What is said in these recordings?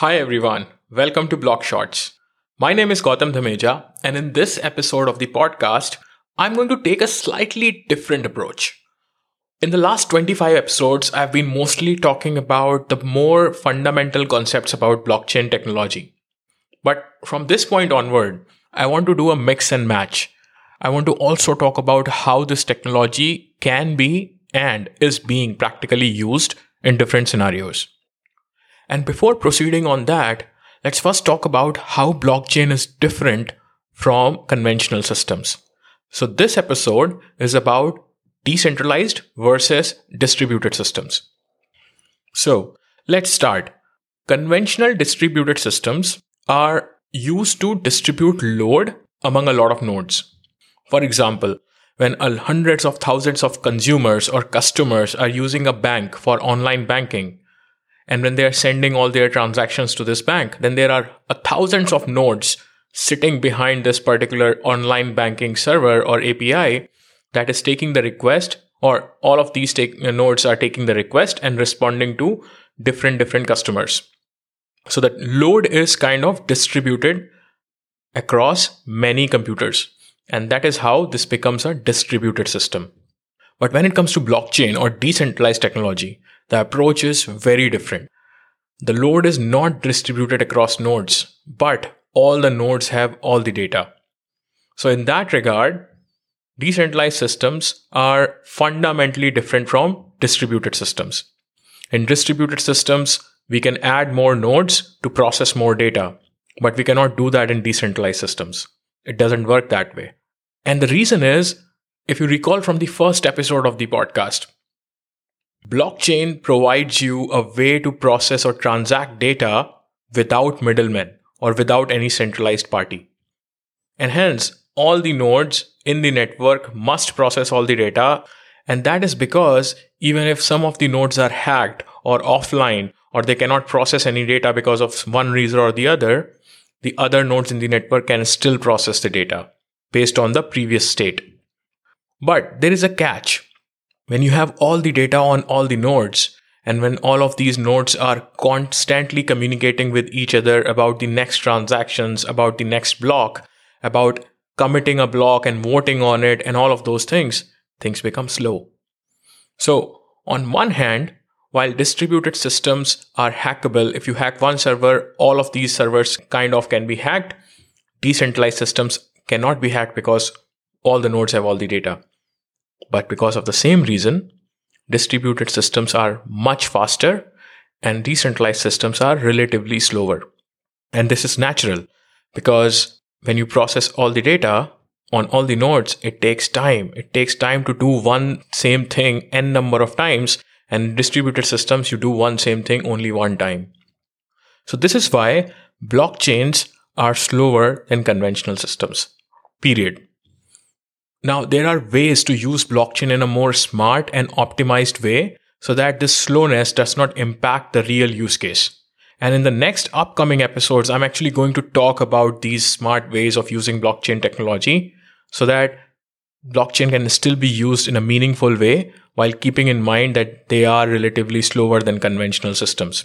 Hi everyone, welcome to Block Shorts. My name is Gautam Dhameja, and in this episode of the podcast, I'm going to take a slightly different approach. In the last 25 episodes, I've been mostly talking about the more fundamental concepts about blockchain technology. But from this point onward, I want to do a mix and match. I want to also talk about how this technology can be and is being practically used in different scenarios. And before proceeding on that, let's first talk about how blockchain is different from conventional systems. So this episode is about decentralized versus distributed systems. So let's start. Conventional distributed systems are used to distribute load among a lot of nodes. For example, when hundreds of thousands of consumers or customers are using a bank for online banking, and when they are sending all their transactions to this bank, then there are thousands of nodes sitting behind this particular online banking server or API that is taking the request, or all of these take, uh, nodes are taking the request and responding to different different customers. So that load is kind of distributed across many computers. And that is how this becomes a distributed system. But when it comes to blockchain or decentralized technology, the approach is very different. The load is not distributed across nodes, but all the nodes have all the data. So, in that regard, decentralized systems are fundamentally different from distributed systems. In distributed systems, we can add more nodes to process more data, but we cannot do that in decentralized systems. It doesn't work that way. And the reason is, if you recall from the first episode of the podcast, Blockchain provides you a way to process or transact data without middlemen or without any centralized party. And hence, all the nodes in the network must process all the data. And that is because even if some of the nodes are hacked or offline or they cannot process any data because of one reason or the other, the other nodes in the network can still process the data based on the previous state. But there is a catch when you have all the data on all the nodes, and when all of these nodes are constantly communicating with each other about the next transactions, about the next block, about committing a block and voting on it, and all of those things, things become slow. So, on one hand, while distributed systems are hackable, if you hack one server, all of these servers kind of can be hacked. Decentralized systems cannot be hacked because all the nodes have all the data. But because of the same reason, distributed systems are much faster and decentralized systems are relatively slower. And this is natural because when you process all the data on all the nodes, it takes time. It takes time to do one same thing n number of times. And distributed systems, you do one same thing only one time. So this is why blockchains are slower than conventional systems. Period. Now, there are ways to use blockchain in a more smart and optimized way so that this slowness does not impact the real use case. And in the next upcoming episodes, I'm actually going to talk about these smart ways of using blockchain technology so that blockchain can still be used in a meaningful way while keeping in mind that they are relatively slower than conventional systems.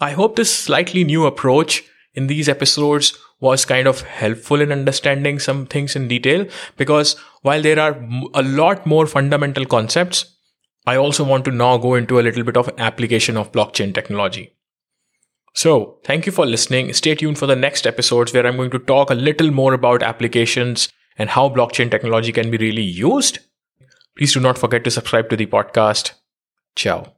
I hope this slightly new approach in these episodes was kind of helpful in understanding some things in detail because while there are a lot more fundamental concepts, I also want to now go into a little bit of application of blockchain technology. So, thank you for listening. Stay tuned for the next episodes where I'm going to talk a little more about applications and how blockchain technology can be really used. Please do not forget to subscribe to the podcast. Ciao.